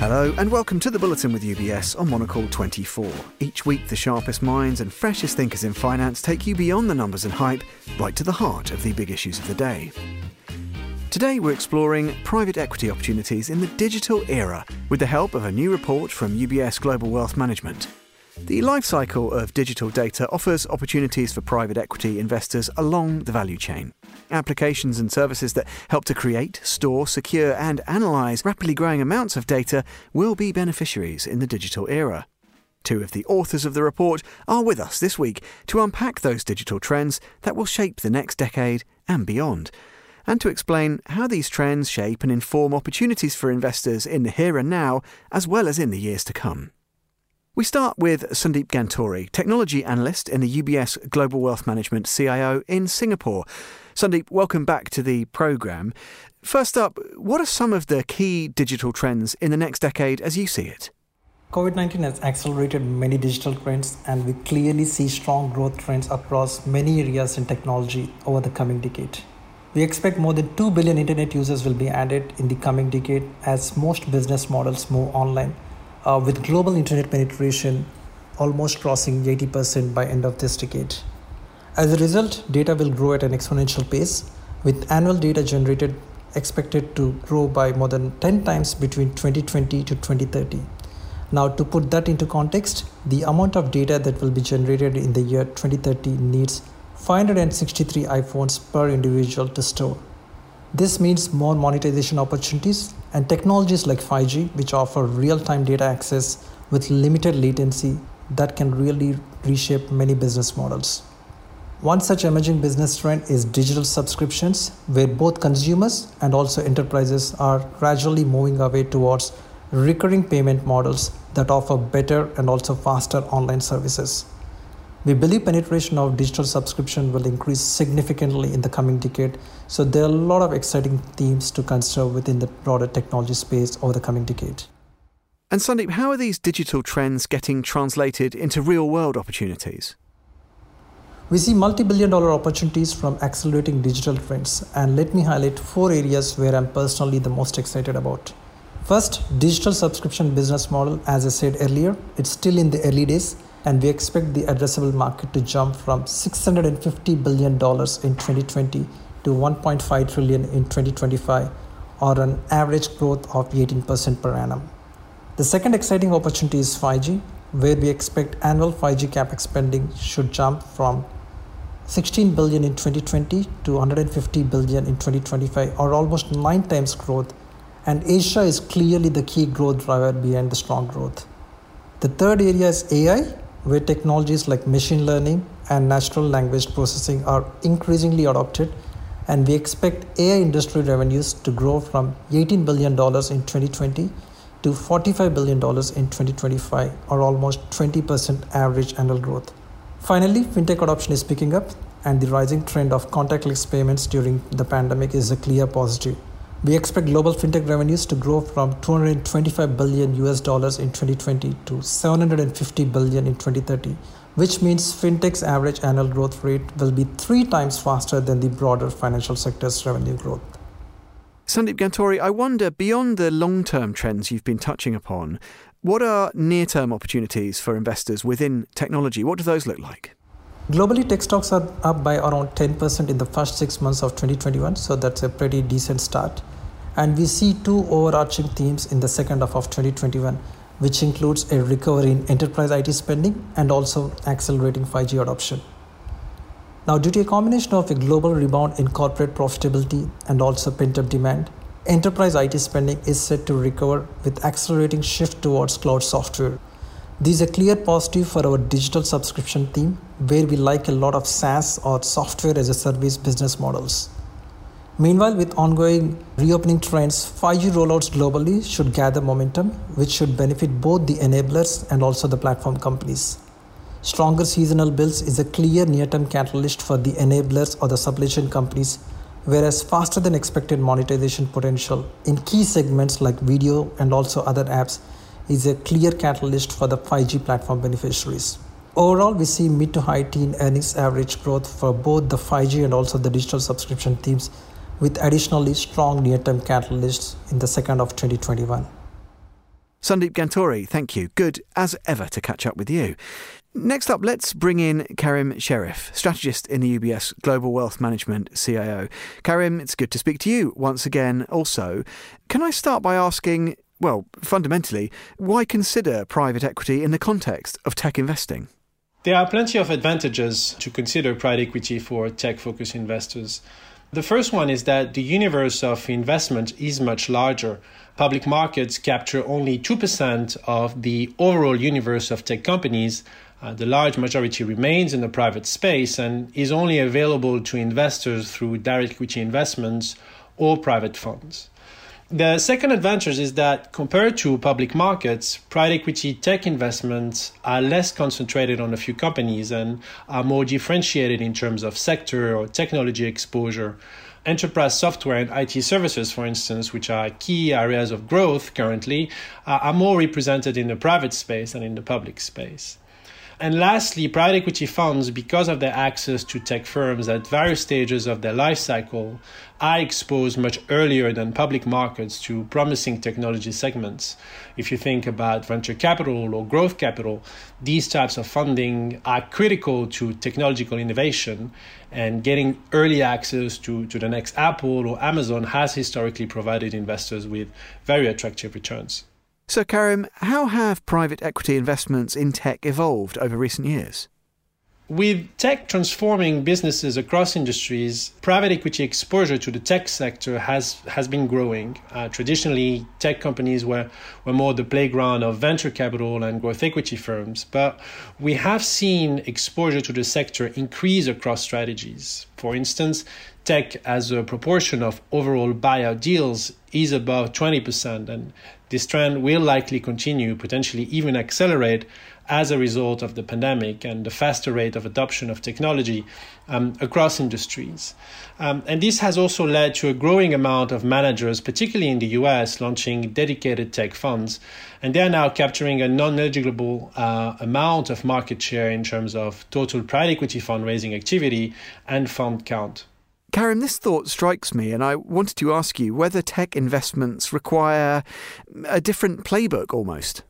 Hello, and welcome to the Bulletin with UBS on Monocle 24. Each week, the sharpest minds and freshest thinkers in finance take you beyond the numbers and hype, right to the heart of the big issues of the day. Today, we're exploring private equity opportunities in the digital era with the help of a new report from UBS Global Wealth Management. The life cycle of digital data offers opportunities for private equity investors along the value chain. Applications and services that help to create, store, secure, and analyze rapidly growing amounts of data will be beneficiaries in the digital era. Two of the authors of the report are with us this week to unpack those digital trends that will shape the next decade and beyond, and to explain how these trends shape and inform opportunities for investors in the here and now, as well as in the years to come. We start with Sundeep Gantori, technology analyst in the UBS Global Wealth Management CIO in Singapore. Sundeep, welcome back to the programme. First up, what are some of the key digital trends in the next decade as you see it? COVID 19 has accelerated many digital trends, and we clearly see strong growth trends across many areas in technology over the coming decade. We expect more than 2 billion internet users will be added in the coming decade as most business models move online uh, with global internet penetration almost crossing 80% by end of this decade. As a result, data will grow at an exponential pace, with annual data generated expected to grow by more than 10 times between 2020 to 2030. Now, to put that into context, the amount of data that will be generated in the year 2030 needs 563 iPhones per individual to store. This means more monetization opportunities and technologies like 5G, which offer real time data access with limited latency, that can really reshape many business models. One such emerging business trend is digital subscriptions, where both consumers and also enterprises are gradually moving away towards recurring payment models that offer better and also faster online services. We believe penetration of digital subscription will increase significantly in the coming decade. So there are a lot of exciting themes to consider within the broader technology space over the coming decade. And Sundeep, how are these digital trends getting translated into real world opportunities? We see multi billion dollar opportunities from accelerating digital trends, and let me highlight four areas where I'm personally the most excited about. First, digital subscription business model. As I said earlier, it's still in the early days, and we expect the addressable market to jump from $650 billion in 2020 to 1.5 trillion in 2025 or an average growth of 18% per annum. The second exciting opportunity is 5G, where we expect annual 5G capex spending should jump from 16 billion in 2020 to 150 billion in 2025 or almost 9 times growth and Asia is clearly the key growth driver behind the strong growth. The third area is AI where technologies like machine learning and natural language processing are increasingly adopted, and we expect AI industry revenues to grow from $18 billion in 2020 to $45 billion in 2025, or almost 20% average annual growth. Finally, fintech adoption is picking up, and the rising trend of contactless payments during the pandemic is a clear positive. We expect global fintech revenues to grow from 225 billion US dollars in 2020 to 750 billion in 2030, which means fintech's average annual growth rate will be three times faster than the broader financial sector's revenue growth. Sundeep Gantori, I wonder beyond the long term trends you've been touching upon, what are near term opportunities for investors within technology? What do those look like? Globally, tech stocks are up by around 10% in the first six months of 2021, so that's a pretty decent start. And we see two overarching themes in the second half of 2021, which includes a recovery in enterprise IT spending and also accelerating 5G adoption. Now, due to a combination of a global rebound in corporate profitability and also pent up demand, enterprise IT spending is set to recover with accelerating shift towards cloud software. This is a clear positive for our digital subscription theme, where we like a lot of SaaS or software as a service business models. Meanwhile, with ongoing reopening trends, 5G rollouts globally should gather momentum, which should benefit both the enablers and also the platform companies. Stronger seasonal builds is a clear near term catalyst for the enablers or the supply chain companies, whereas faster than expected monetization potential in key segments like video and also other apps is a clear catalyst for the 5G platform beneficiaries. Overall, we see mid to high teen earnings average growth for both the 5G and also the digital subscription themes with additionally strong near-term catalysts in the second of 2021. Sundeep Gantori, thank you. Good as ever to catch up with you. Next up, let's bring in Karim Cherif, strategist in the UBS Global Wealth Management CIO. Karim, it's good to speak to you once again. Also, can I start by asking, well, fundamentally, why consider private equity in the context of tech investing? There are plenty of advantages to consider private equity for tech focused investors. The first one is that the universe of investment is much larger. Public markets capture only 2% of the overall universe of tech companies. Uh, the large majority remains in the private space and is only available to investors through direct equity investments or private funds. The second advantage is that compared to public markets, private equity tech investments are less concentrated on a few companies and are more differentiated in terms of sector or technology exposure. Enterprise software and IT services, for instance, which are key areas of growth currently, are more represented in the private space than in the public space. And lastly, private equity funds, because of their access to tech firms at various stages of their life cycle, are exposed much earlier than public markets to promising technology segments. If you think about venture capital or growth capital, these types of funding are critical to technological innovation, and getting early access to, to the next Apple or Amazon has historically provided investors with very attractive returns. So, Karim, how have private equity investments in tech evolved over recent years? With tech transforming businesses across industries, private equity exposure to the tech sector has, has been growing. Uh, traditionally, tech companies were, were more the playground of venture capital and growth equity firms, but we have seen exposure to the sector increase across strategies. For instance, tech as a proportion of overall buyout deals is above 20%, and this trend will likely continue, potentially even accelerate as a result of the pandemic and the faster rate of adoption of technology um, across industries. Um, and this has also led to a growing amount of managers, particularly in the US, launching dedicated tech funds. And they are now capturing a non negligible uh, amount of market share in terms of total private equity fundraising activity and fund count. Karim, this thought strikes me, and I wanted to ask you whether tech investments require a different playbook almost.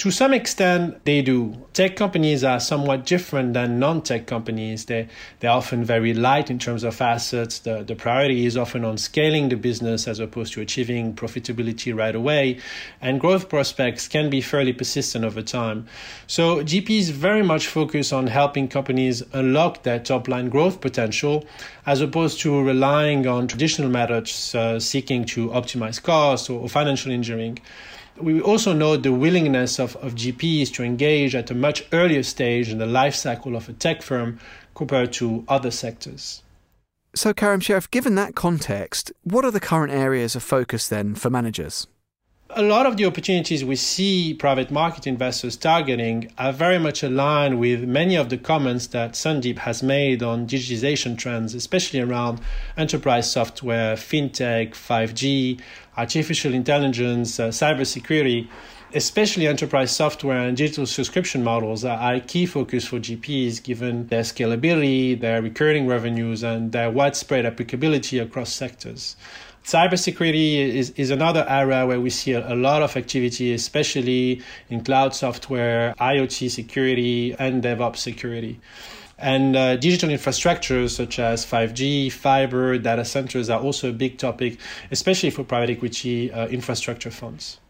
To some extent, they do. Tech companies are somewhat different than non tech companies. They, they're often very light in terms of assets. The, the priority is often on scaling the business as opposed to achieving profitability right away. And growth prospects can be fairly persistent over time. So, GPs very much focus on helping companies unlock their top line growth potential as opposed to relying on traditional methods uh, seeking to optimize costs or, or financial engineering we also know the willingness of, of GPs to engage at a much earlier stage in the life cycle of a tech firm compared to other sectors. So, Karim Cherif, given that context, what are the current areas of focus then for managers? A lot of the opportunities we see private market investors targeting are very much aligned with many of the comments that Sundeep has made on digitization trends, especially around enterprise software, fintech, 5G, artificial intelligence, uh, cybersecurity. Especially enterprise software and digital subscription models are a key focus for GPs given their scalability, their recurring revenues, and their widespread applicability across sectors. Cybersecurity is, is another area where we see a, a, lot of activity, especially in cloud software, IoT security, and DevOps security. And uh, digital infrastructures such as 5G, fiber, data centers are also a big topic, especially for private equity uh, infrastructure funds.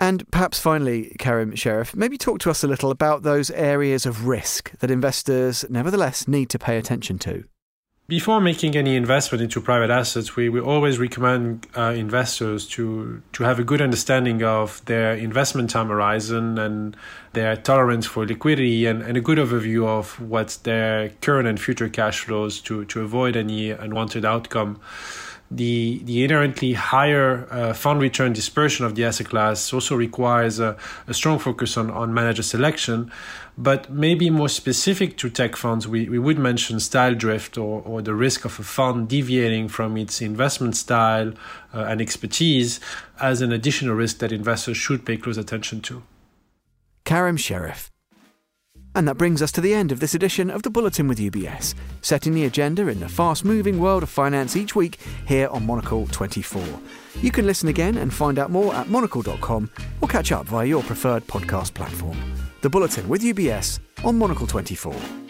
And perhaps finally, Karim Cherif, maybe talk to us a little about those areas of risk that investors nevertheless need to pay attention to. Before making any investment into private assets, we, we always recommend uh, investors to, to have a good understanding of their investment time horizon and their tolerance for liquidity and, and a good overview of what's their current and future cash flows to, to avoid any unwanted outcome the the inherently higher uh, fund return dispersion of the asset class also requires a, a, strong focus on, on manager selection. But maybe more specific to tech funds, we, we would mention style drift or, or the risk of a fund deviating from its investment style uh, and expertise as an additional risk that investors should pay close attention to. Karim Cherif. And that brings us to the end of this edition of the Bulletin with UBS, setting the agenda in the fast moving world of finance each week here on Monocle 24. You can listen again and find out more at monocle.com or catch up via your preferred podcast platform. The Bulletin with UBS on Monocle 24.